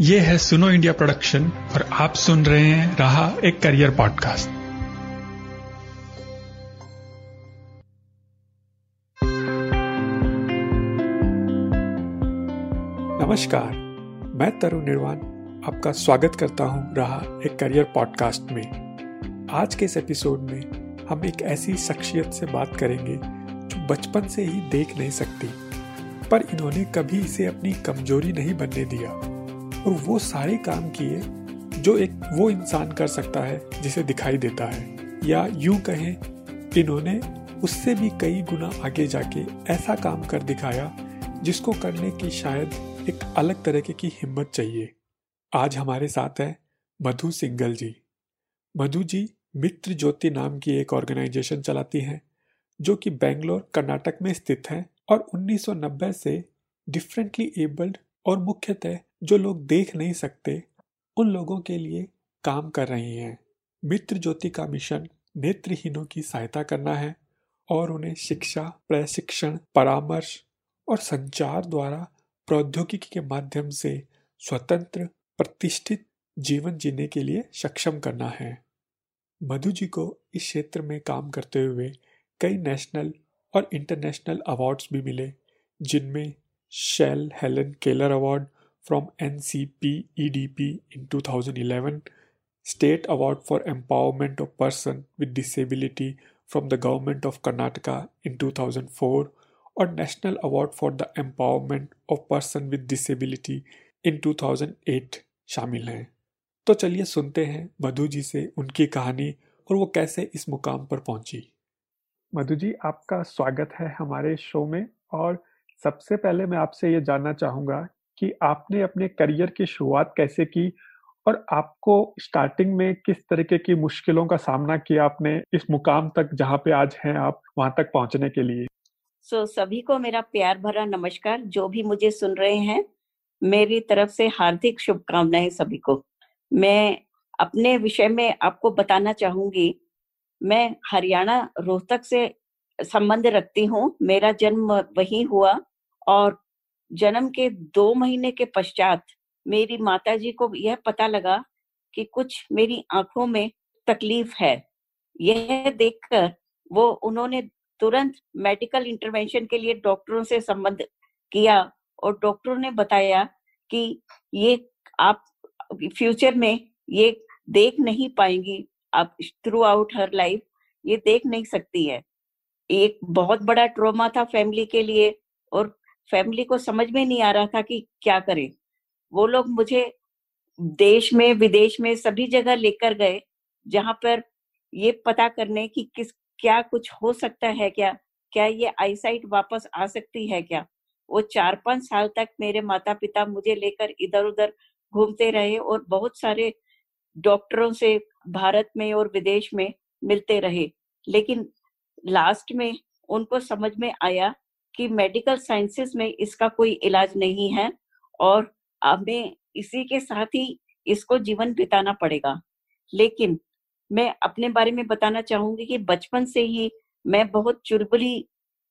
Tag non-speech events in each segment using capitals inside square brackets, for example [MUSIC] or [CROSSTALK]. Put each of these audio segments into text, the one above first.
ये है सुनो इंडिया प्रोडक्शन और आप सुन रहे हैं रहा एक करियर पॉडकास्ट। नमस्कार, मैं तरुण निर्वाण, आपका स्वागत करता हूँ रहा एक करियर पॉडकास्ट में। आज के इस एपिसोड में हम एक ऐसी शख्सियत से बात करेंगे जो बचपन से ही देख नहीं सकती, पर इन्होंने कभी इसे अपनी कमज़ोरी नहीं बनने दिया। और वो सारे काम किए जो एक, वो इंसान कर सकता है, जिसे दिखाई देता है। या यूँ कहें, इन्होंने उससे भी कई गुना आगे जाके ऐसा काम कर दिखाया, जिसको करने की शायद एक अलग तरह की हिम्मत चाहिए। आज हमारे साथ है मधु सिंगल जी। मधु जी मित्र ज्योति नाम की एक ऑर्गेनाइजेशन चलाती हैं, जो कि बेंगलोर, कर्नाटक में स्थित है और 1990 से डिफरेंटली एबल्ड और मुख्यतः जो लोग देख नहीं सकते, उन लोगों के लिए काम कर रही हैं। मित्र ज्योति का मिशन नेत्रहीनों की सहायता करना है और उन्हें शिक्षा, प्रशिक्षण, परामर्श और संचार द्वारा प्रौद्योगिकी के माध्यम से स्वतंत्र, प्रतिष्ठित जीवन जीने के लिए सक्षम करना है। मधु जी को इस क्षेत्र में काम करते हुए कई नेशनल और इंटरनेशनल अवार्ड्स भी मिले, जिनमें from N C P E D P in 2011 state award for empowerment of person with disability from the government of Karnataka in 2004 और national award for the empowerment of person with disability in 2008 शामिल हैं। तो चलिए सुनते हैं मधु जी से उनकी कहानी और वो कैसे इस मुकाम पर पहुँची। मधु जी, आपका स्वागत है हमारे शो में और सबसे पहले मैं आपसे ये जानना चाहूँगा कि आपने अपने करियर की शुरुआत कैसे की और आपको स्टार्टिंग में किस तरीके की मुश्किलों का सामना किया आपने इस मुकाम तक जहाँ पे आज हैं आप वहाँ तक पहुँचने के लिए? सो so, सभी को मेरा प्यार भरा नमस्कार। जो भी मुझे सुन रहे हैं मेरी तरफ़ से हार्दिक शुभकामनाएँ सभी को। मैं अपने विषय में आपको बताना चाहूँगी मैं हरियाणा रोहतक से संबंध रखती हूँ। मेरा जन्म वही हुआ। और जन्म के दो महीने के पश्चात मेरी माता जी को यह पता लगा कि कुछ मेरी आँखों में तकलीफ़ है। यह देखकर वो उन्होंने तुरंत मेडिकल इंटरवेंशन के लिए डॉक्टरों से संबंध किया और डॉक्टरों ने बताया कि ये आप फ्यूचर में ये देख नहीं पाएँगी, आप थ्रू आउट हर लाइफ ये देख नहीं सकती है। एक बहुत बड़ा ट्रोमा था फैमिली के लिए और फैमिली को समझ में नहीं आ रहा था कि क्या करें। वो लोग मुझे देश में, विदेश में सभी जगह लेकर गए, जहाँ पर ये पता करने की किस, क्या कुछ हो सकता है क्या? क्या ये आईसाइट वापस आ सकती है क्या? वो चार पाँच साल तक मेरे माता पिता मुझे लेकर इधर उधर घूमते रहे और बहुत सारे डॉक्टरों से भारत में और विदेश में मिलते रहे। लेकिन लास्ट में उनको समझ में आया कि मेडिकल साइंसेस में इसका कोई इलाज नहीं है और हमें इसी के साथ ही इसको जीवन बिताना पड़ेगा। लेकिन मैं अपने बारे में बताना चाहूँगी कि बचपन से ही मैं बहुत चुरबुली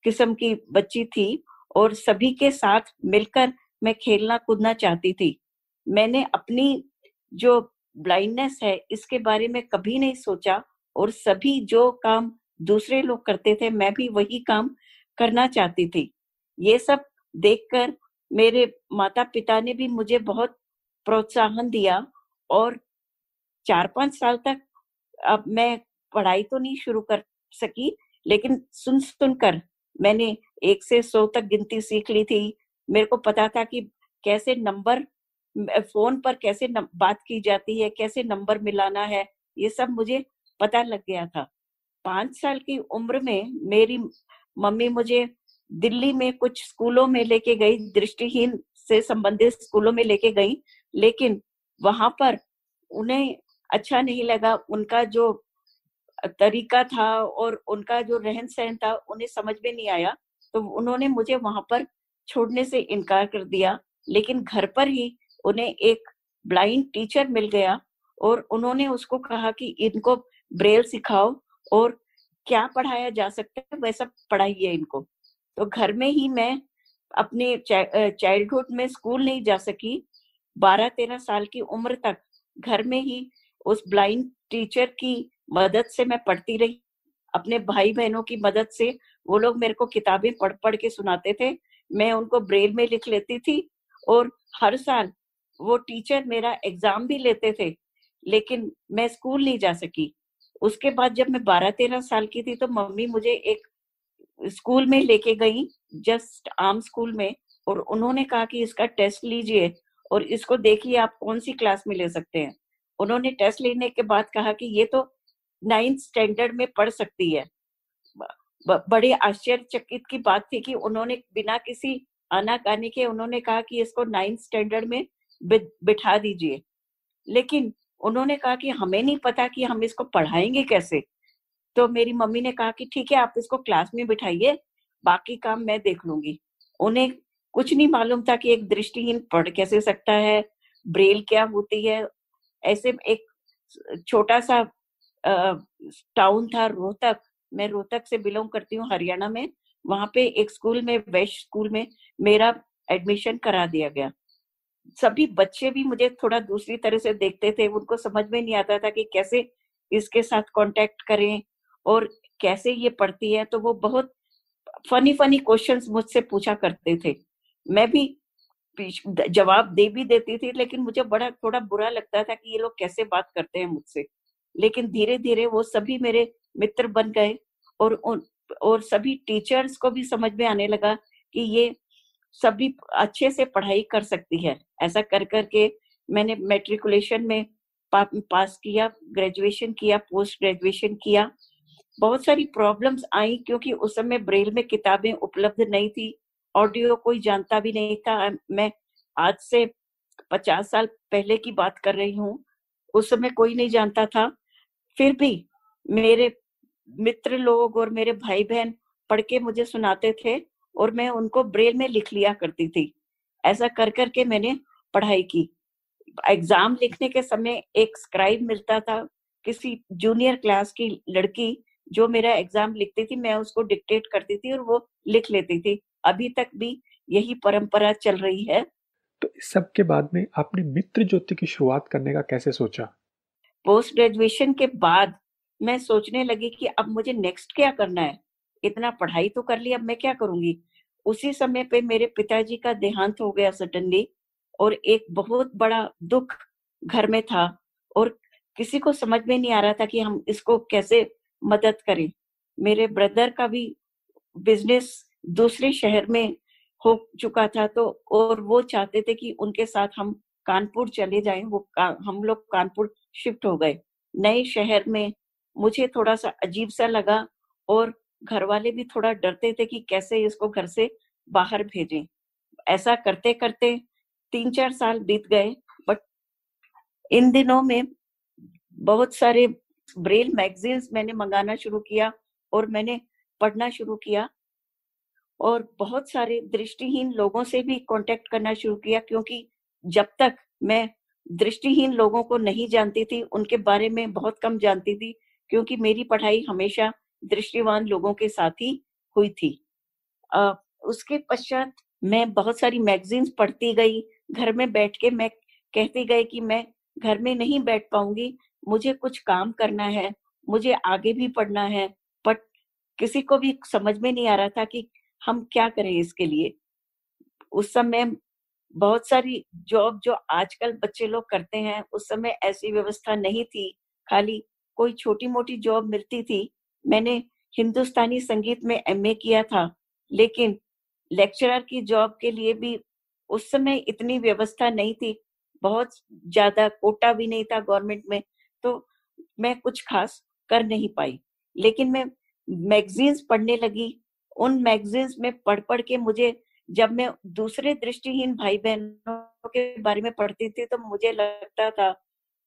किस्म की बच्ची थी और सभी के साथ मिलकर मैं खेलना कूदना चाहती थी। मैंने अपनी जो ब्लाइंडनेस है, इसके बारे में कभी नहीं सोचा और सभी जो काम दूसरे लोग करते थे, मैं भी वही काम करना चाहती थी। ये सब देखकर मेरे माता पिता ने भी मुझे बहुत प्रोत्साहन दिया और चार पाँच साल तक अब मैं पढ़ाई तो नहीं शुरू कर सकी लेकिन सुन सुन कर मैंने एक से सौ तक गिनती सीख ली थी। मेरे को पता था कि कैसे नंबर फ़ोन पर कैसे न, बात की जाती है कैसे नंबर मिलाना है ये सब मुझे पता लग गया था। पाँच साल की उम्र में मेरी मम्मी मुझे दिल्ली में कुछ स्कूलों में लेके गई, दृष्टिहीन से संबंधित स्कूलों में लेके गई, लेकिन वहाँ पर उन्हें अच्छा नहीं लगा। उनका जो तरीका था और उनका जो रहन सहन था, उन्हें समझ में नहीं आया तो उन्होंने मुझे वहाँ पर छोड़ने से इनकार कर दिया। लेकिन घर पर ही उन्हें एक ब्लाइंड टीचर मिल गया और उन्होंने उसको कहा कि इनको ब्रेल सिखाओ और क्या पढ़ाया जा सकता है वैसा पढ़ाइए इनको। तो घर में ही मैं अपने चाइल्डहुड में स्कूल नहीं जा सकी। बारह तेरह साल की उम्र तक घर में ही उस ब्लाइंड टीचर की मदद से मैं पढ़ती रही। अपने भाई बहनों की मदद से वो लोग मेरे को किताबें पढ़ पढ़ के सुनाते थे। मैं उनको ब्रेल में लिख लेती थी और हर साल वो टीचर मेरा एग्ज़ाम भी लेते थे, लेकिन मैं स्कूल नहीं जा सकी। उसके बाद जब मैं बारह तेरह साल की थी तो मम्मी मुझे एक स्कूल में लेके गई, जस्ट आम स्कूल में, और उन्होंने कहा कि इसका टेस्ट लीजिए और इसको देखिए आप कौन सी क्लास में ले सकते हैं। उन्होंने टेस्ट लेने के बाद कहा कि ये तो नाइन्थ स्टैंडर्ड में पढ़ सकती है। बड़े आश्चर्यचकित की बात थी कि उन्होंने बिना किसी आनाकानी के उन्होंने कहा कि इसको नाइन्थ स्टैंडर्ड में बिठा दीजिए। लेकिन उन्होंने कहा कि हमें नहीं पता कि हम इसको पढ़ाएँगे कैसे। तो मेरी मम्मी ने कहा कि ठीक है, आप इसको क्लास में बिठाइए, बाकी काम मैं देख लूँगी। उन्हें कुछ नहीं मालूम था कि एक दृष्टिहीन पढ़ कैसे सकता है, ब्रेल क्या होती है। ऐसे एक छोटा सा टाउन था रोहतक, मैं रोहतक से बिलोंग करती हूँ हरियाणा में। वहाँ पे एक स्कूल में, वेस्ट स्कूल में मेरा एडमिशन करा दिया गया। सभी बच्चे भी मुझे थोड़ा दूसरी तरह से देखते थे, उनको समझ में नहीं आता था कि कैसे इसके साथ कांटेक्ट करें और कैसे ये पढ़ती है तो वो बहुत फनी फनी क्वेश्चंस मुझसे पूछा करते थे। मैं भी जवाब दे भी देती थी, लेकिन मुझे बड़ा, थोड़ा बुरा लगता था कि ये लोग कैसे बात करते हैं मुझसे। लेकिन धीरे धीरे वो सभी मेरे मित्र बन गए और और सभी टीचर्स को भी समझ में आने लगा कि ये सभी अच्छे से पढ़ाई कर सकती है। ऐसा कर करके मैंने मेट्रिकुलेशन में पा, पास किया ग्रेजुएशन किया पोस्ट ग्रेजुएशन किया। बहुत सारी प्रॉब्लम्स आई क्योंकि उस समय ब्रेल में किताबें उपलब्ध नहीं थी ऑडियो कोई जानता भी नहीं था। मैं आज से पचास साल पहले की बात कर रही हूँ उस समय कोई नहीं जानता था। फिर भी मेरे मित्र लोग और मेरे भाई बहन पढ़ के मुझे सुनाते थे और मैं उनको ब्रेल में लिख लिया करती थी। ऐसा कर करके मैंने पढ़ाई की। एग्ज़ाम लिखने के समय एक स्क्राइब मिलता था किसी जूनियर क्लास की लड़की जो मेरा एग्ज़ाम लिखती थी मैं उसको डिक्टेट करती थी और वो लिख लेती थी। अभी तक भी यही परंपरा चल रही है। तो इस सब के बाद में आपने मित्र ज्योति की शुरुआत करने का कैसे सोचा? पोस्ट ग्रेजुएशन के बाद मैं सोचने लगी कि अब मुझे नेक्स्ट क्या करना है? इतना पढ़ाई तो कर ली अब मैं क्या करूँगी? उसी समय पे मेरे पिताजी का देहांत हो गया सडनली और एक बहुत बड़ा दुख घर में था और किसी को समझ में नहीं आ रहा था कि हम इसको कैसे मदद करें। मेरे ब्रदर का भी बिज़नेस दूसरे शहर में हो चुका था तो और वो चाहते थे कि उनके साथ हम कानपुर चले जाएँ वो का, हम लोग कानपुर शिफ्ट हो गए। नए शहर में मुझे थोड़ा सा अजीब सा लगा और घर वाले भी थोड़ा डरते थे कि कैसे इसको घर से बाहर भेजें। ऐसा करते करते तीन चार साल बीत गए बट इन दिनों में बहुत सारे ब्रेल मैगजीन्स मैंने मंगाना शुरू किया और मैंने पढ़ना शुरू किया और बहुत सारे दृष्टिहीन लोगों से भी कांटेक्ट करना शुरू किया क्योंकि जब तक मैं दृष्टिहीन लोगों को नहीं जानती थी, उनके बारे में बहुत कम जानती थी क्योंकि मेरी पढ़ाई हमेशा दृष्टिवान लोगों के साथ ही हुई थी। उसके पश्चात मैं बहुत सारी मैगजीन्स पढ़ती गई, घर में बैठ के मैं कहती गई कि मैं घर में नहीं बैठ पाऊँगी, मुझे कुछ काम करना है, मुझे आगे भी पढ़ना है बट किसी को भी समझ में नहीं आ रहा था कि हम क्या करें इसके लिए। उस समय बहुत सारी जॉब जो आजकल बच्चे लोग करते हैं, उस समय ऐसी व्यवस्था नहीं थी। खाली कोई छोटी मोटी जॉब मिलती थी मैंने हिंदुस्तानी संगीत में एमए किया था, लेकिन लेक्चरर की जॉब के लिए भी उस समय इतनी व्यवस्था नहीं थी, बहुत ज़्यादा कोटा भी नहीं था गवर्नमेंट में तो मैं कुछ खास कर नहीं पाई। लेकिन मैं मैगजीन्स पढ़ने लगी, उन मैगजीन्स में पढ़ पढ़ के मुझे, जब मैं दूसरे दृष्टिहीन भाई बहनों के बारे में पढ़ती थी तो मुझे लगता था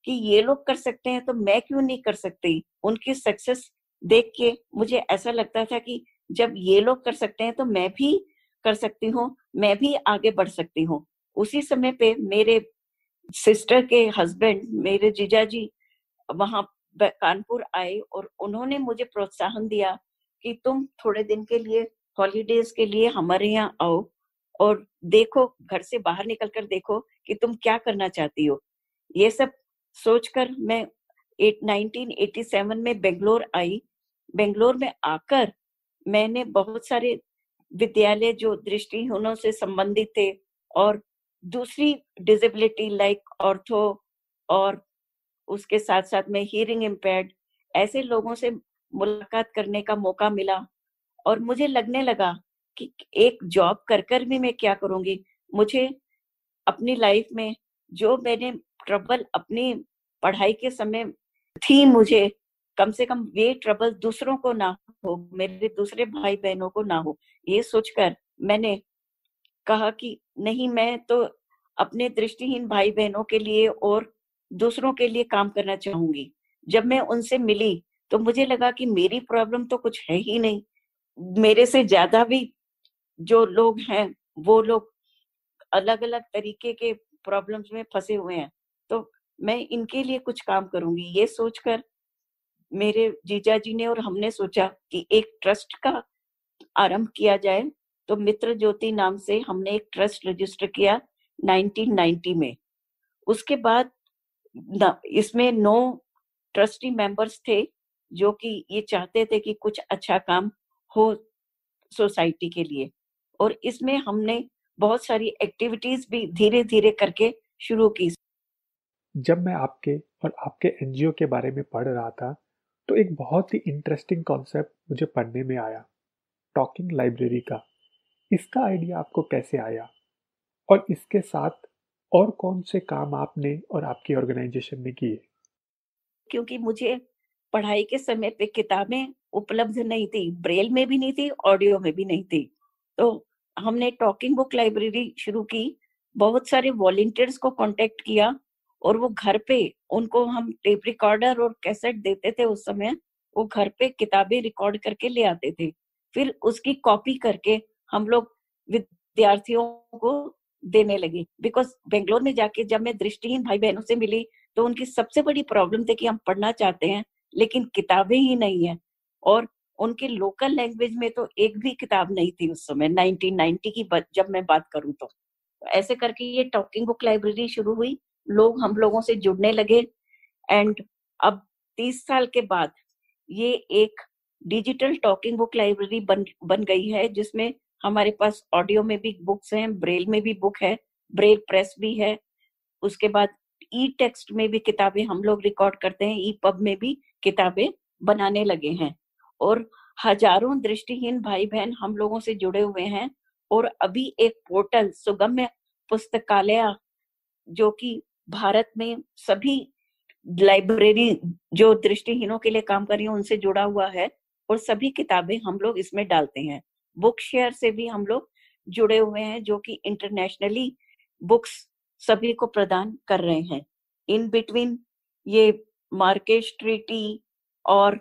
कि ये लोग कर सकते हैं तो मैं क्यों नहीं कर सकती? उनकी सक्सेस देख के मुझे ऐसा लगता था कि जब ये लोग कर सकते हैं तो मैं भी कर सकती हूँ, मैं भी आगे बढ़ सकती हूँ। उसी समय पे मेरे सिस्टर के हस्बैंड, मेरे जीजा जी वहाँ कानपुर आए और उन्होंने मुझे प्रोत्साहन दिया कि तुम थोड़े दिन के लिए, हॉलीडेज के लिए हमारे यहाँ आओ और देखो, घर से बाहर निकल कर देखो कि तुम क्या करना चाहती हो। ये सब सोचकर मैं 1987 में बेंगलोर आई बेंगलोर में आकर मैंने बहुत सारे विद्यालय जो दृष्टिहीनों से संबंधित थे और दूसरी डिजेबिलिटी लाइक ऑर्थो और उसके साथ साथ में हियरिंग इम्पेयर्ड ऐसे लोगों से मुलाकात करने का मौका मिला और मुझे लगने लगा कि एक जॉब कर कर भी मैं क्या करूँगी? मुझे अपनी लाइफ में जो मैंने ट्रबल अपनी पढ़ाई के समय थी मुझे कम से कम ये ट्रबल दूसरों को ना हो, मेरे दूसरे भाई बहनों को ना हो। ये सोचकर मैंने कहा कि नहीं, मैं तो अपने दृष्टिहीन भाई बहनों के लिए और दूसरों के लिए काम करना चाहूँगी। जब मैं उनसे मिली तो मुझे लगा कि मेरी प्रॉब्लम तो कुछ है ही नहीं। मेरे से ज़्यादा भी जो लोग हैं, वो लोग अलग अलग तरीके के प्रॉब्लम्स में फंसे हुए हैं। तो मैं इनके लिए कुछ काम करूँगी। ये सोचकर मेरे जीजा जी ने और हमने सोचा कि एक ट्रस्ट का आरंभ किया जाए। तो मित्र ज्योति नाम से हमने एक ट्रस्ट रजिस्टर किया 1990 में। उसके बाद इसमें नौ ट्रस्टी मेंबर्स थे जो कि ये चाहते थे कि कुछ अच्छा काम हो सोसाइटी के लिए। और इसमें हमने बहुत सारी एक्टिविटीज़ भी धीरे धीरे करके शुरू की। जब मैं आपके और आपके एनजीओ के बारे में पढ़ रहा था तो एक बहुत ही इंटरेस्टिंग कॉन्सेप्ट मुझे पढ़ने में आया टॉकिंग लाइब्रेरी का। इसका आइडिया आपको कैसे आया? और इसके साथ और कौन से काम आपने और आपकी ऑर्गेनाइजेशन ने किए? क्योंकि मुझे पढ़ाई के समय पे किताबें उपलब्ध नहीं थी ब्रेल में भी नहीं थी ऑडियो में भी नहीं थी। तो हमने टॉकिंग बुक लाइब्रेरी शुरू की, बहुत सारे वॉलेंटियर्स को कांटेक्ट किया और वो घर पे उनको हम टेप रिकॉर्डर और कैसेट देते थे उस समय, वो घर पे किताबें रिकॉर्ड करके ले आते थे। फिर उसकी कॉपी करके हम लोग विद्यार्थियों को देने लगे। बिकॉज़ बेंगलोर में जाके जब मैं दृष्टिहीन भाई बहनों से मिली तो उनकी सबसे बड़ी प्रॉब्लम थी कि हम पढ़ना चाहते हैं, लेकिन किताबें ही नहीं है। और उनके लोकल लैंग्वेज में तो एक भी किताब नहीं थी उस समय 1990 की जब मैं बात करूँ तो। ऐसे करके ये टॉकिंग बुक लाइब्रेरी शुरू हुई। लोग हम लोगों से जुड़ने लगे। एंड अब तीस साल के बाद ये एक डिजिटल टॉकिंग बुक लाइब्रेरी बन बन गई है, जिसमें हमारे पास ऑडियो में भी बुक्स हैं ब्रेल में भी बुक है ब्रेल प्रेस भी है। उसके बाद ई टेक्स्ट में भी किताबें हम लोग रिकॉर्ड करते हैं ई पब में भी किताबें बनाने लगे हैं। और हज़ारों दृष्टिहीन भाई बहन हम लोगों से जुड़े हुए हैं। और अभी एक पोर्टल सुगम्य पुस्तकालय, जो कि भारत में सभी लाइब्रेरी जो दृष्टिहीनों के लिए काम कर रही है, उनसे जुड़ा हुआ है और सभी किताबें हम लोग इसमें डालते हैं। बुक शेयर से भी हम लोग जुड़े हुए हैं, जो कि इंटरनेशनली बुक्स सभी को प्रदान कर रहे हैं। इन बिटवीन ये मार्केश ट्रीटी और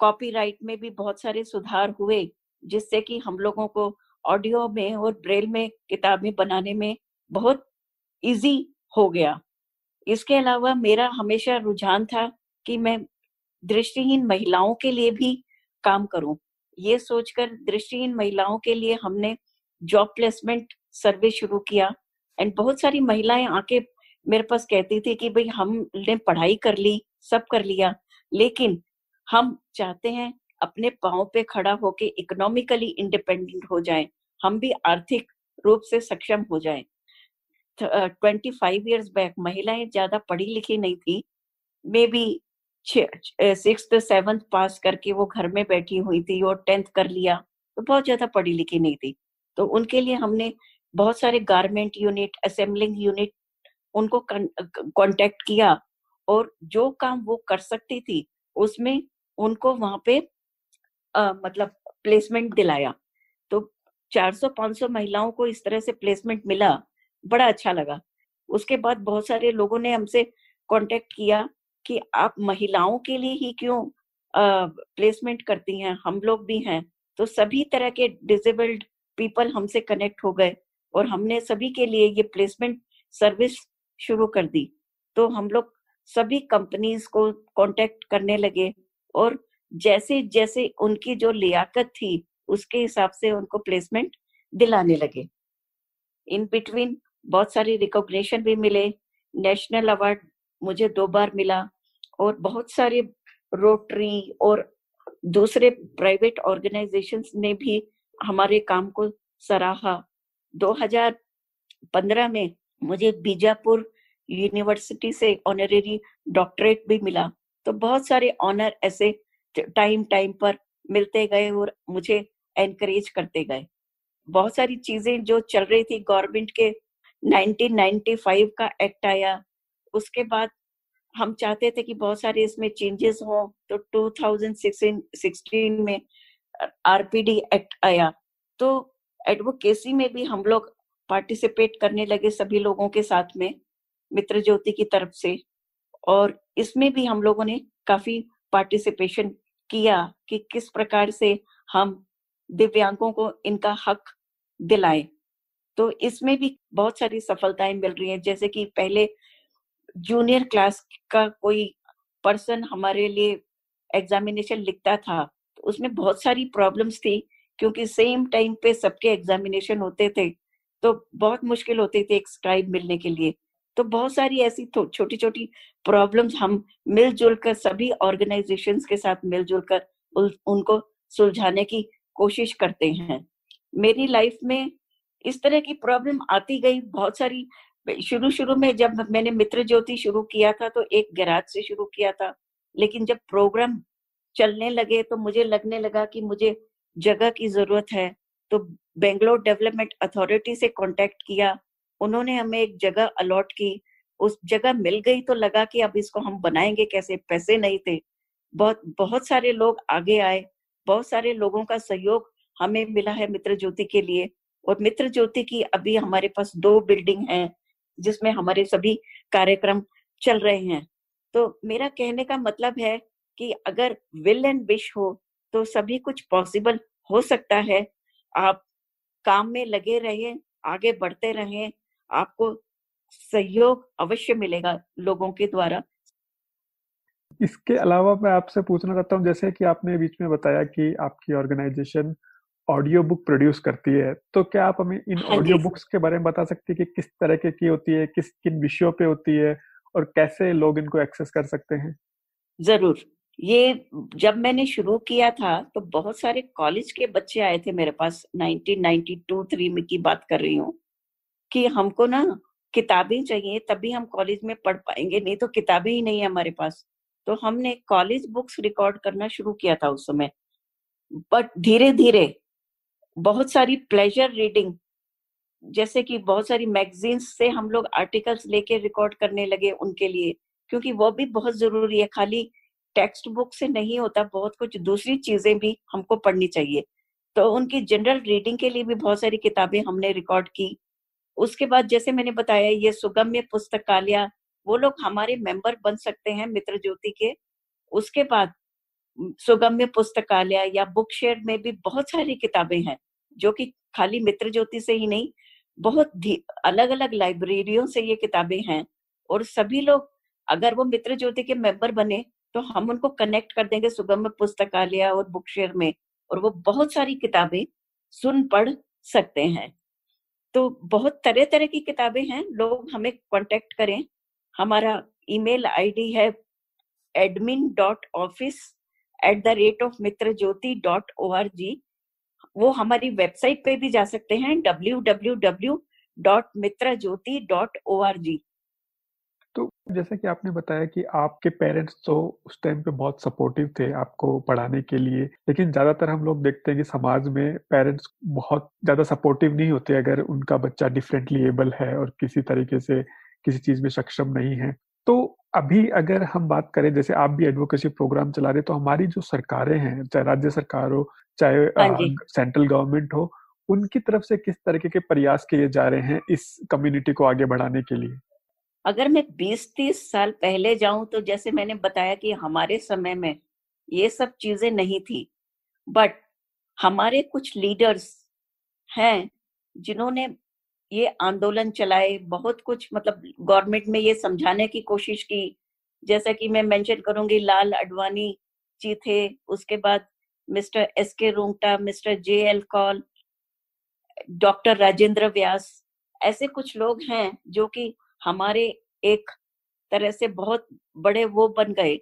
कॉपीराइट में भी बहुत सारे सुधार हुए, जिससे कि हम लोगों को ऑडियो में और ब्रेल में किताबें बनाने में बहुत इजी हो गया। इसके अलावा मेरा हमेशा रुझान था कि मैं दृष्टिहीन महिलाओं के लिए भी काम करूँ। ये सोचकर दृष्टिहीन महिलाओं के लिए हमने जॉब प्लेसमेंट सर्वे शुरू किया एंड बहुत सारी महिलाएँ आके मेरे पास कहती थी कि भाई हमने पढ़ाई कर ली, सब कर लिया, लेकिन हम चाहते हैं अपने पाओ पे खड़ा होके इकोनॉमिकली इंडिपेंडेंट हो जाए, हम भी आर्थिक रूप से सक्षम हो जाए। ट्वेंटी फाइव ईयर्स बैक महिलाएँ ज़्यादा पढ़ी लिखी नहीं थी। Maybe six seventh pass करके वो घर में बैठी हुई थी और टेंथ कर लिया तो बहुत ज़्यादा पढ़ी लिखी नहीं थी। तो उनके लिए हमने बहुत सारे गारमेंट यूनिट असेंबलिंग यूनिट उनको कांटेक्ट किया और जो काम वो कर सकती थी उसमें उनको वहाँ पे आ, मतलब प्लेसमेंट दिलाया। तो 400-500 महिलाओं को इस तरह से प्लेसमेंट मिला बड़ा अच्छा लगा। उसके बाद बहुत सारे लोगों ने हमसे कांटेक्ट किया कि आप महिलाओं के लिए ही क्यों प्लेसमेंट करती हैं? हम लोग भी हैं। तो सभी तरह के डिजेबल्ड पीपल हमसे कनेक्ट हो गए और हमने सभी के लिए ये प्लेसमेंट सर्विस शुरू कर दी। तो हम लोग सभी कंपनीज़ को कांटेक्ट करने लगे और जैसे जैसे उनकी जो लियाकत थी, उसके हिसाब से उनको प्लेसमेंट दिलाने लगे। इन बिटवीन बहुत सारी रिकॉग्निशन भी मिले नेशनल अवार्ड मुझे दो बार मिला और बहुत सारे रोटरी और दूसरे प्राइवेट ऑर्गेनाइजेशंस ने भी हमारे काम को सराहा। 2015 में मुझे बीजापुर यूनिवर्सिटी से ऑनरेरी डॉक्टरेट भी मिला। तो बहुत सारे ऑनर ऐसे टाइम टाइम पर मिलते गए और मुझे एनकरेज करते गए। बहुत सारी चीज़ें जो चल रही थी गवर्नमेंट के 1995 का एक्ट आया। उसके बाद हम चाहते थे कि बहुत सारे इसमें चेंजेस हो तो 2016 में आरपीडी एक्ट आया। तो एडवोकेसी में भी हम लोग पार्टिसिपेट करने लगे सभी लोगों के साथ में, मित्र ज्योति की तरफ़ से। और इसमें भी हम लोगों ने काफ़ी पार्टिसिपेशन किया कि किस प्रकार से हम दिव्यांगों को इनका हक दिलाएँ। तो इसमें भी बहुत सारी सफलताएँ मिल रही हैं। जैसे कि पहले जूनियर क्लास का कोई पर्सन हमारे लिए एग्जामिनेशन लिखता था तो उसमें बहुत सारी प्रॉब्लम्स थी, क्योंकि सेम टाइम पे सबके एग्जामिनेशन होते थे तो बहुत मुश्किल होती थी एक स्क्राइब मिलने के लिए। तो बहुत सारी ऐसी छोटी छोटी प्रॉब्लम्स हम मिलजुल कर, सभी ऑर्गेनाइजेशंस के साथ मिलजुल कर उनको सुलझाने की कोशिश करते हैं। मेरी लाइफ में इस तरह की प्रॉब्लम आती गई बहुत सारी। शुरू शुरू में जब मैंने मित्र ज्योति शुरू किया था तो एक गैराज से शुरू किया था। लेकिन जब प्रोग्राम चलने लगे तो मुझे लगने लगा कि मुझे जगह की ज़रूरत है। तो बेंगलोर डेवलपमेंट अथॉरिटी से कांटेक्ट किया। उन्होंने हमें एक जगह अलॉट की। उस जगह मिल गई तो लगा कि अब इसको हम बनाएँगे कैसे? पैसे नहीं थे। बहुत बहुत सारे लोग आगे आए। बहुत सारे लोगों का सहयोग हमें मिला है मित्र ज्योति के लिए। और मित्र ज्योति की अभी हमारे पास दो बिल्डिंग है, जिसमें हमारे सभी कार्यक्रम चल रहे हैं। तो मेरा कहने का मतलब है कि अगर विल एंड विश हो तो सभी कुछ पॉसिबल हो सकता है। आप काम में लगे रहिए आगे बढ़ते रहें, आपको सहयोग अवश्य मिलेगा लोगों के द्वारा। इसके अलावा मैं आपसे पूछना चाहता हूँ, जैसे कि आपने बीच में बताया कि आपकी ऑर्गेनाइजेशन ऑडियो बुक प्रोड्यूस करती है तो क्या आप हमें इन ऑडियो हाँ बुक्स के बारे में बता सकती है कि किस तरह के की होती है किस किन विषयों पे होती है और कैसे लोग इनको एक्सेस कर सकते हैं? ज़रूर। ये जब मैंने शुरू किया था तो बहुत सारे कॉलेज के बच्चे आए थे मेरे पास 1992 थ्री में की बात कर रही हूँ कि हमको ना किताबें चाहिए तभी हम कॉलेज में पढ़ पाएँगे नहीं तो किताबें ही नहीं है हमारे पास। तो हमने कॉलेज बुक्स रिकॉर्ड करना शुरू किया था उस समय। बट धीरे धीरे बहुत सारी प्लेजर रीडिंग जैसे कि बहुत सारी मैगजीन्स से हम लोग आर्टिकल्स लेके रिकॉर्ड करने लगे उनके लिए, क्योंकि वो भी बहुत ज़रूरी है। खाली टेक्स्ट बुक से नहीं होता, बहुत कुछ दूसरी चीज़ें भी हमको पढ़नी चाहिए। तो उनकी जनरल रीडिंग के लिए भी बहुत सारी किताबें हमने रिकॉर्ड की। उसके बाद जैसे मैंने बताया, ये सुगम्य पुस्तकालय, वो लोग हमारे मेंबर बन सकते हैं मित्र ज्योति के। उसके बाद, सुगम्य पुस्तकालय या बुक शेयर में भी बहुत सारी किताबें हैं। जो कि खाली मित्र ज्योति से ही नहीं, बहुत अलग अलग लाइब्रेरियों से ये किताबें हैं और सभी लोग, अगर वो मित्र ज्योति के मेंबर बने तो हम उनको कनेक्ट कर देंगे सुगम पुस्तकालय और बुक शेयर में और वो बहुत सारी किताबें सुन पढ़ सकते हैं। तो बहुत तरह तरह की किताबें हैं, लोग हमें कांटेक्ट करें। हमारा ईमेल आईडी है admin dot office at the rate of Mitra Jyoti dot O R G वो हमारी वेबसाइट पे भी जा सकते हैं W W W dot Jyoti dot O R G तो जैसा कि आपने बताया कि आपके पेरेंट्स तो उस टाइम पे बहुत सपोर्टिव थे आपको पढ़ाने के लिए, लेकिन ज़्यादातर हम लोग देखते हैं कि समाज में पेरेंट्स बहुत ज़्यादा सपोर्टिव नहीं होते अगर उनका बच्चा डिफरेंटली एबल है और किसी तरीके से किसी चीज़ में सक्षम नहीं है। तो अभी अगर हम बात करें जैसे आप भी एडवोकेसी प्रोग्राम चला रहे तो हमारी जो सरकारें हैं चाहे राज्य सरकार हो चाहे सेंट्रल हाँ गवर्नमेंट हो उनकी तरफ़ से किस तरीके के प्रयास किए जा रहे हैं इस कम्युनिटी को आगे बढ़ाने के लिए? अगर मैं 20-30 साल पहले जाऊँ तो जैसे मैंने बताया कि हमारे समय में ये सब चीज़ें नहीं थी। बट हमारे कुछ लीडर्स हैं जिन्होंने ये आंदोलन चलाए, बहुत कुछ मतलब गवर्नमेंट में ये समझाने की कोशिश की। जैसा कि मैं मेंशन करूँगी, लाल अडवाणी जी थे, उसके बाद mister S K Rungta, mister J L Kaul, doctor Rajendra Vyas, ऐसे कुछ लोग हैं जो कि हमारे एक तरह से बहुत बड़े वो बन गए।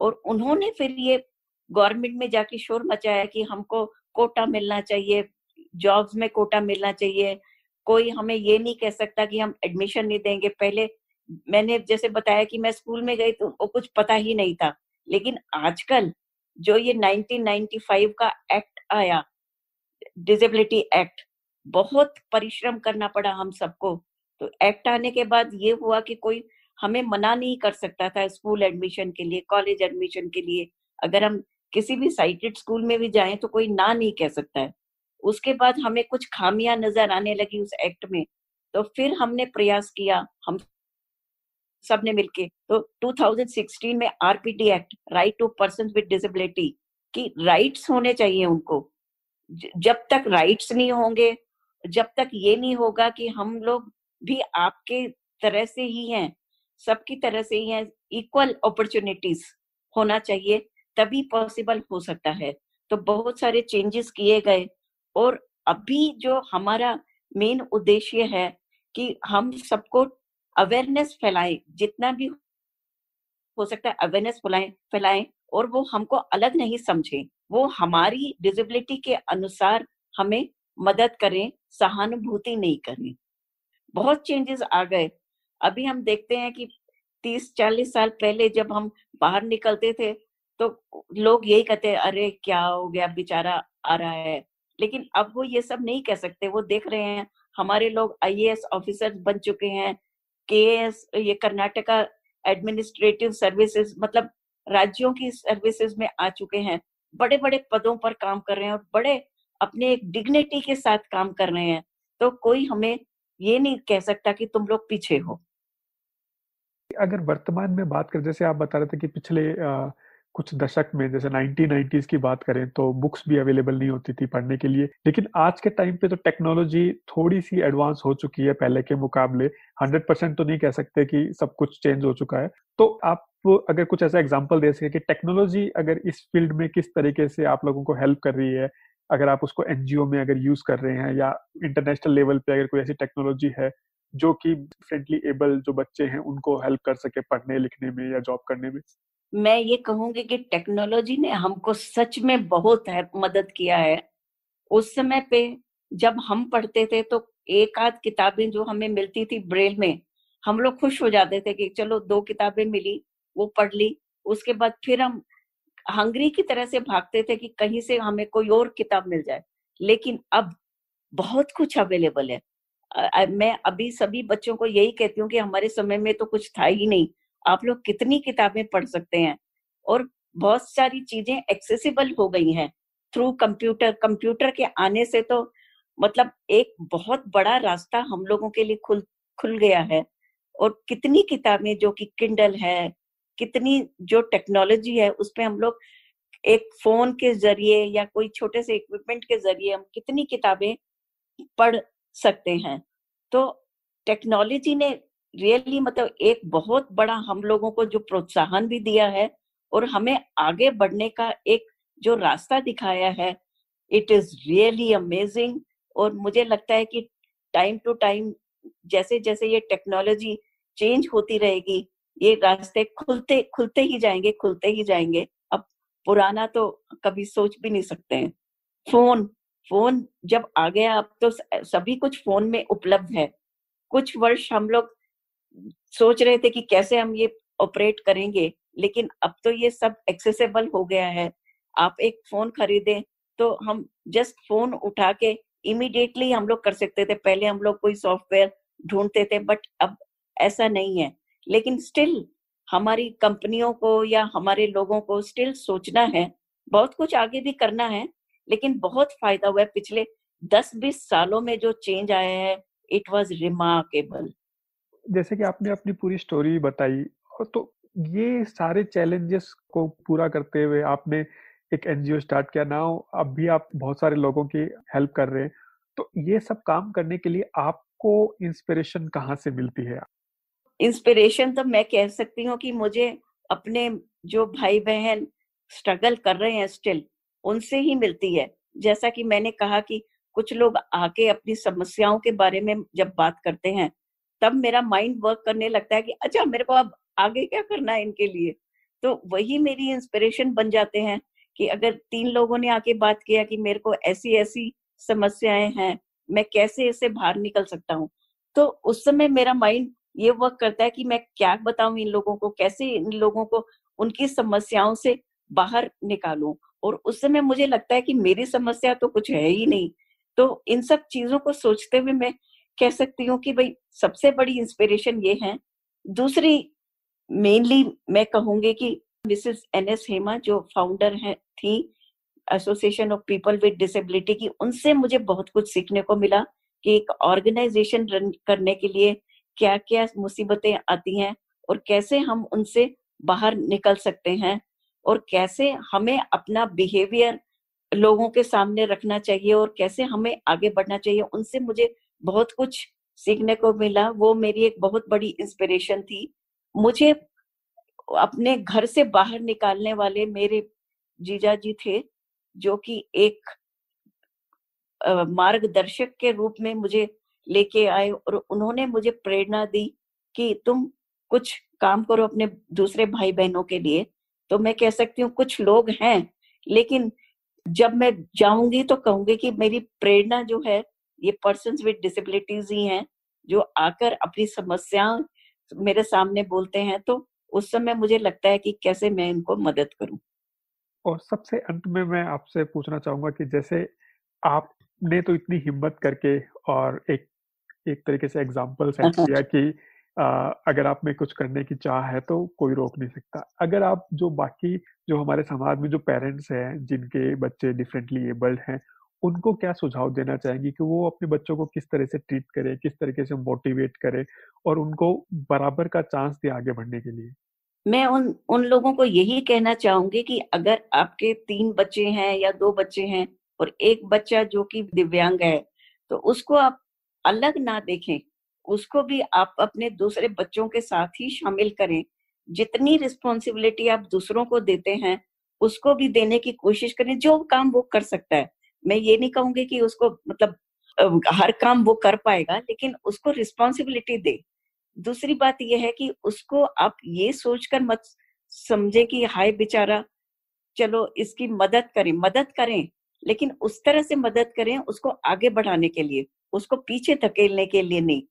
और उन्होंने फिर ये गवर्नमेंट में जाके शोर मचाया कि हमको कोटा मिलना चाहिए, जॉब्स में कोटा मिलना चाहिए कोई हमें ये नहीं कह सकता कि हम एडमिशन नहीं देंगे। पहले मैंने जैसे बताया कि मैं स्कूल में गई तो वो कुछ पता ही नहीं था। लेकिन आजकल जो ये 1995 का एक्ट आया डिजेबिलिटी एक्ट बहुत परिश्रम करना पड़ा हम सबको। तो एक्ट आने के बाद ये हुआ कि कोई हमें मना नहीं कर सकता था स्कूल एडमिशन के लिए कॉलेज एडमिशन के लिए। अगर हम किसी भी साइटेड स्कूल में भी जाएँ तो कोई ना नहीं कह सकता है। उसके बाद हमें कुछ खामियाँ नज़र आने लगी उस एक्ट में। तो फिर हमने प्रयास किया, हम सबने मिलके। तो 2016 में RPT act right to person with disability की राइट्स होने चाहिए उनको। जब तक राइट्स नहीं होंगे, जब तक ये नहीं होगा कि हम लोग भी आपके तरह से ही हैं, सबकी तरह से ही हैं इक्वल अपॉर्चुनिटीज़ होना चाहिए, तभी पॉसिबल हो सकता है। तो बहुत सारे चेंजेस किए गए। और अभी जो हमारा मेन उद्देश्य है कि हम सबको अवेयरनेस फैलाए, जितना भी हो सकता है अवेयरनेस फैलाए, फैलाएँ और वो हमको अलग नहीं समझे। वो हमारी डिजेबिलिटी के अनुसार हमें मदद करें, सहानुभूति नहीं करें। बहुत चेंजेस आ गए। अभी हम देखते हैं कि तीस, चालीस साल पहले जब हम बाहर निकलते थे तो लोग यही कहते अरे, क्या हो गया? बेचारा आ रहा है। लेकिन अब वो ये सब नहीं कह सकते वो देख रहे हैं हमारे लोग आईएएस ऑफिसर बन चुके हैं के ये कर्नाटका एडमिनिस्ट्रेटिव सर्विसेज़ मतलब राज्यों की सर्विसेज़ में आ चुके हैं बड़े बड़े पदों पर काम कर रहे हैं और बड़े अपने एक डिग्निटी के साथ काम कर रहे हैं तो कोई हमें ये नहीं कह सकता कि तुम लोग पीछे हो। अगर वर्तमान में बात करें जैसे आप बता रहे थे कि पिछले आ, कुछ दशक में, जैसे 1990s की बात करें तो बुक्स भी अवेलेबल नहीं होती थी पढ़ने के लिए। लेकिन आज के टाइम पे तो टेक्नोलॉजी थोड़ी सी एडवांस हो चुकी है पहले के मुकाबले। 100 परसेंट तो नहीं कह सकते कि सब कुछ चेंज हो चुका है। तो आप अगर कुछ ऐसा एग्ज़ाम्पल दे सके कि टेक्नोलॉजी अगर इस फ़ील्ड में किस तरीके से आप लोगों को हेल्प कर रही है, अगर आप उसको एनजीओ में अगर यूज़ कर रहे हैं या इंटरनेशनल लेवल पे अगर कोई ऐसी टेक्नोलॉजी है जो कि फ्रेंडली एबल जो बच्चे हैं उनको हेल्प कर सके पढ़ने, लिखने में या जॉब करने में। मैं ये कहूँगी कि टेक्नोलॉजी ने हमको सच में बहुत है, मदद किया है। उस समय पे जब हम पढ़ते थे तो एक आध किताबें जो हमें मिलती थी ब्रेल में हम लोग खुश हो जाते थे कि चलो दो किताबें मिली वो पढ़ ली। उसके बाद फिर हम हंगरी की तरह से भागते थे कि कहीं से हमें कोई और किताब मिल जाए। लेकिन अब बहुत कुछ अवेलेबल है। मैं अभी सभी बच्चों को यही कहती हूँ कि हमारे समय में तो कुछ था ही नहीं। आप लोग कितनी किताबें पढ़ सकते हैं? और बहुत सारी चीज़ें एक्सेसिबल हो गई हैं थ्रू कंप्यूटर कंप्यूटर के आने से तो मतलब एक बहुत बड़ा रास्ता हम लोगों के लिए खुल खुल गया है। और कितनी किताबें जो कि किंडल है, कितनी जो टेक्नोलॉजी है, उस पर हम लोग एक फ़ोन के ज़रिए या कोई छोटे से इक्विपमेंट के ज़रिए हम कितनी किताबें पढ़ सकते हैं। तो टेक्नोलॉजी ने रियली मतलब एक बहुत बड़ा हम लोगों को जो प्रोत्साहन भी दिया है और हमें आगे बढ़ने का एक जो रास्ता दिखाया है इट इज़ रियली अमेजिंग और मुझे लगता है कि टाइम टू टाइम जैसे जैसे ये टेक्नोलॉजी चेंज होती रहेगी, ये रास्ते खुलते खुलते ही जाएँगे, खुलते ही जाएँगे। अब पुराना तो कभी सोच भी नहीं सकते हैं। फ़ोन फ़ोन जब आ गया, अब तो सभी कुछ फ़ोन में उपलब्ध है। कुछ वर्ष हम लोग सोच रहे थे कि कैसे हम ये ऑपरेट करेंगे, लेकिन अब तो ये सब एक्सेसिबल हो गया है। आप एक फ़ोन खरीदे तो हम जस्ट फ़ोन उठा के इमिडिएटली हम लोग कर सकते थे। पहले हम लोग कोई सॉफ्टवेयर ढूंढते थे बट अब ऐसा नहीं है। लेकिन स्टिल हमारी कंपनियों को या हमारे लोगों को स्टिल सोचना है। बहुत कुछ आगे भी करना है, लेकिन बहुत फ़ायदा हुआ है। पिछले दस बीस सालों में जो चेंज आया है इट वॉज़ रिमार्केबल जैसे कि आपने अपनी पूरी स्टोरी बताई तो ये सारे चैलेंजेस को पूरा करते हुए आपने एक एनजीओ स्टार्ट किया। ना अब भी आप बहुत सारे लोगों की हेल्प कर रहे हैं। तो ये सब काम करने के लिए आपको इंस्पिरेशन कहाँ से मिलती है? इंस्पिरेशन तो मैं कह सकती हूँ कि मुझे अपने जो भाई बहन स्ट्रगल कर रहे हैं स्टिल उनसे ही मिलती है। जैसा कि मैंने कहा कि कुछ लोग आके अपनी समस्याओं के बारे में जब बात करते हैं तब मेरा माइंड वर्क करने लगता है कि अच्छा मेरे को अब आगे क्या करना है इनके लिए? तो वही मेरी इंस्पिरेशन बन जाते हैं कि अगर तीन लोगों ने आके बात किया कि मेरे को ऐसी ऐसी समस्याएँ हैं, मैं कैसे इससे बाहर निकल सकता हूँ? तो उस समय मेरा माइंड ये वर्क करता है कि मैं क्या बताऊँ इन लोगों को, कैसे इन लोगों को उनकी समस्याओं से बाहर निकालूं? और उस समय मुझे लगता है कि मेरी समस्या तो कुछ है ही नहीं। तो इन सब चीज़ों को सोचते हुए मैं कह सकती हूँ कि भाई सबसे बड़ी इंस्पिरेशन ये है। दूसरी मेनली मैं कहूँगी कि मिसेस एन एस हेमा जो फाउंडर है, थी। Association of people with disability की, उनसे मुझे बहुत कुछ सीखने को मिला कि एक ऑर्गेनाइजेशन रन करने के लिए क्या क्या मुसीबतें आती हैं और कैसे हम उनसे बाहर निकल सकते हैं और कैसे हमें अपना बिहेवियर लोगों के सामने रखना चाहिए और कैसे हमें आगे बढ़ना चाहिए, उनसे मुझे बहुत कुछ सीखने को मिला। वो मेरी एक बहुत बड़ी इंस्पिरेशन थी। मुझे अपने घर से बाहर निकालने वाले मेरे जीजा जी थे, जो कि एक मार्गदर्शक के रूप में मुझे लेके आए और उन्होंने मुझे प्रेरणा दी कि तुम कुछ काम करो अपने दूसरे भाई बहनों के लिए। तो मैं कह सकती हूँ, कुछ लोग हैं, लेकिन जब मैं जाऊँगी तो कहूँगी कि मेरी प्रेरणा जो है ये पर्सन विद डिसेबिलिटीज ही हैं जो आकर अपनी समस्या मेरे सामने बोलते हैं तो उस समय मुझे लगता है कि कैसे मैं इनको मदद करूँ? और सबसे अंत में मैं आपसे पूछना चाहूँगा कि जैसे आपने तो इतनी हिम्मत करके और एक एक तरीके से एग्ज़ाम्पल सेट [LAUGHS] किया कि आ, अगर आप में कुछ करने की चाह है तो कोई रोक नहीं सकता। अगर आप जो बाकी जो हमारे समाज में जो पेरेंट्स हैं जिनके बच्चे डिफरेंटली एबल्ड हैं उनको क्या सुझाव देना चाहेंगी कि वो अपने बच्चों को किस तरह से ट्रीट करे, किस तरीके से मोटिवेट करे और उनको बराबर का चांस दे आगे बढ़ने के लिए? मैं उन उन लोगों को यही कहना चाहूँगी कि अगर आपके तीन बच्चे हैं या दो बच्चे हैं और एक बच्चा जो कि दिव्यांग है तो उसको आप अलग ना देखें। उसको भी आप अपने दूसरे बच्चों के साथ ही शामिल करें। जितनी रिस्पॉन्सिबिलिटी आप दूसरों को देते हैं, उसको भी देने की कोशिश करें, जो काम वो कर सकता है। मैं ये नहीं कहूँगी कि उसको मतलब हर काम वो कर पाएगा, लेकिन उसको रिस्पॉन्सिबिलिटी दे। दूसरी बात यह है कि उसको आप ये सोचकर मत समझे कि हाय बेचारा, चलो इसकी मदद करें मदद करें, लेकिन उस तरह से मदद करें उसको आगे बढ़ाने के लिए, उसको पीछे धकेलने के लिए नहीं।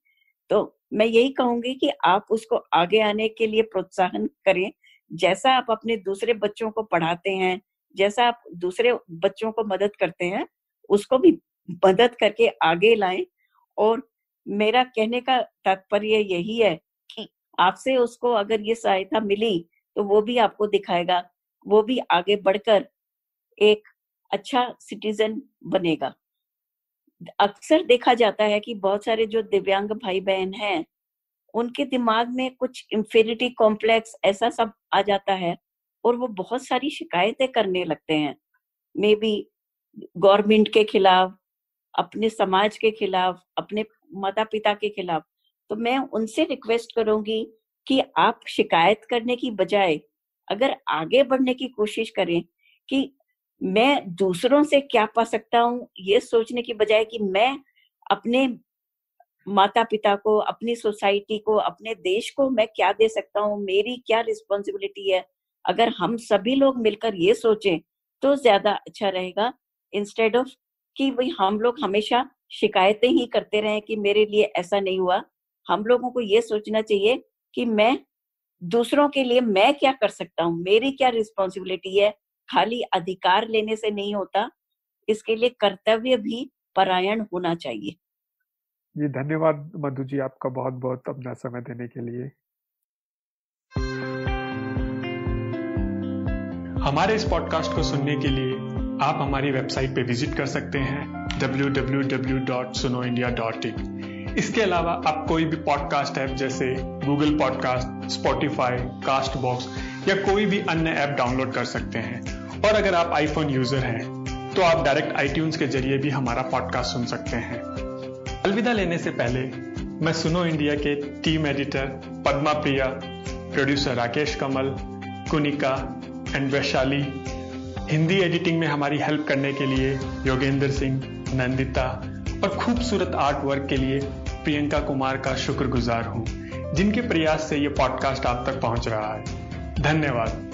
तो मैं यही कहूँगी कि आप उसको आगे आने के लिए प्रोत्साहन करें। जैसा आप अपने दूसरे बच्चों को पढ़ाते हैं जैसा आप दूसरे बच्चों को मदद करते हैं, उसको भी मदद करके आगे लाएँ। और मेरा कहने का तात्पर्य यही है कि आपसे उसको अगर ये सहायता मिली तो वो भी आपको दिखाएगा, वो भी आगे बढ़कर एक अच्छा सिटीजन बनेगा। अक्सर देखा जाता है कि बहुत सारे जो दिव्यांग भाई बहन हैं, उनके दिमाग में कुछ इंफिनिटी कॉम्प्लेक्स ऐसा सब आ जाता है और वो बहुत सारी शिकायतें करने लगते हैं। मे बी गवर्नमेंट के खिलाफ, अपने समाज के खिलाफ, अपने माता पिता के खिलाफ। तो मैं उनसे रिक्वेस्ट करूँगी कि आप शिकायत करने की बजाय, अगर आगे बढ़ने की कोशिश करें कि मैं दूसरों से क्या पा सकता हूँ, ये सोचने की बजाय कि मैं अपने माता पिता को, अपनी सोसाइटी को, अपने देश को मैं क्या दे सकता हूँ, मेरी क्या रिस्पॉन्सिबिलिटी है? अगर हम सभी लोग मिलकर ये सोचें तो ज़्यादा अच्छा रहेगा। इंस्टेड ऑफ़ कि भाई हम लोग हमेशा शिकायतें ही करते रहे कि मेरे लिए ऐसा नहीं हुआ। हम लोगों को ये सोचना चाहिए कि मैं दूसरों के लिए मैं क्या कर सकता हूँ? मेरी क्या रिस्पॉन्सिबिलिटी है? खाली अधिकार लेने से नहीं होता। इसके लिए कर्तव्य भी परायण होना चाहिए। जी, धन्यवाद मधु जी आपका बहुत बहुत अपना समय देने के लिए। हमारे इस पॉडकास्ट को सुनने के लिए आप हमारी वेबसाइट पर विज़िट कर सकते हैं www.sunoindia.in इसके अलावा आप कोई भी पॉडकास्ट ऐप जैसे Google podcast Spotify cast box या कोई भी अन्य ऐप डाउनलोड कर सकते हैं। और अगर आप आईफोन यूज़र हैं तो आप डायरेक्ट आई के ज़रिए भी हमारा पॉडकास्ट सुन सकते हैं। अलविदा लेने से पहले मैं सुनो इंडिया के team editor Padma Priya producer Rakesh Kamal, Kunika and Vaishali. Hindi editing में हमारी हेल्प करने के लिए योगेंद्र सिंह, नंदिता और खूबसूरत आर्ट वर्क के लिए प्रियंका कुमार का शुक्रगुजार हूँ, जिनके प्रयास से ये पॉडकास्ट आप तक पहुँच रहा है। धन्यवाद।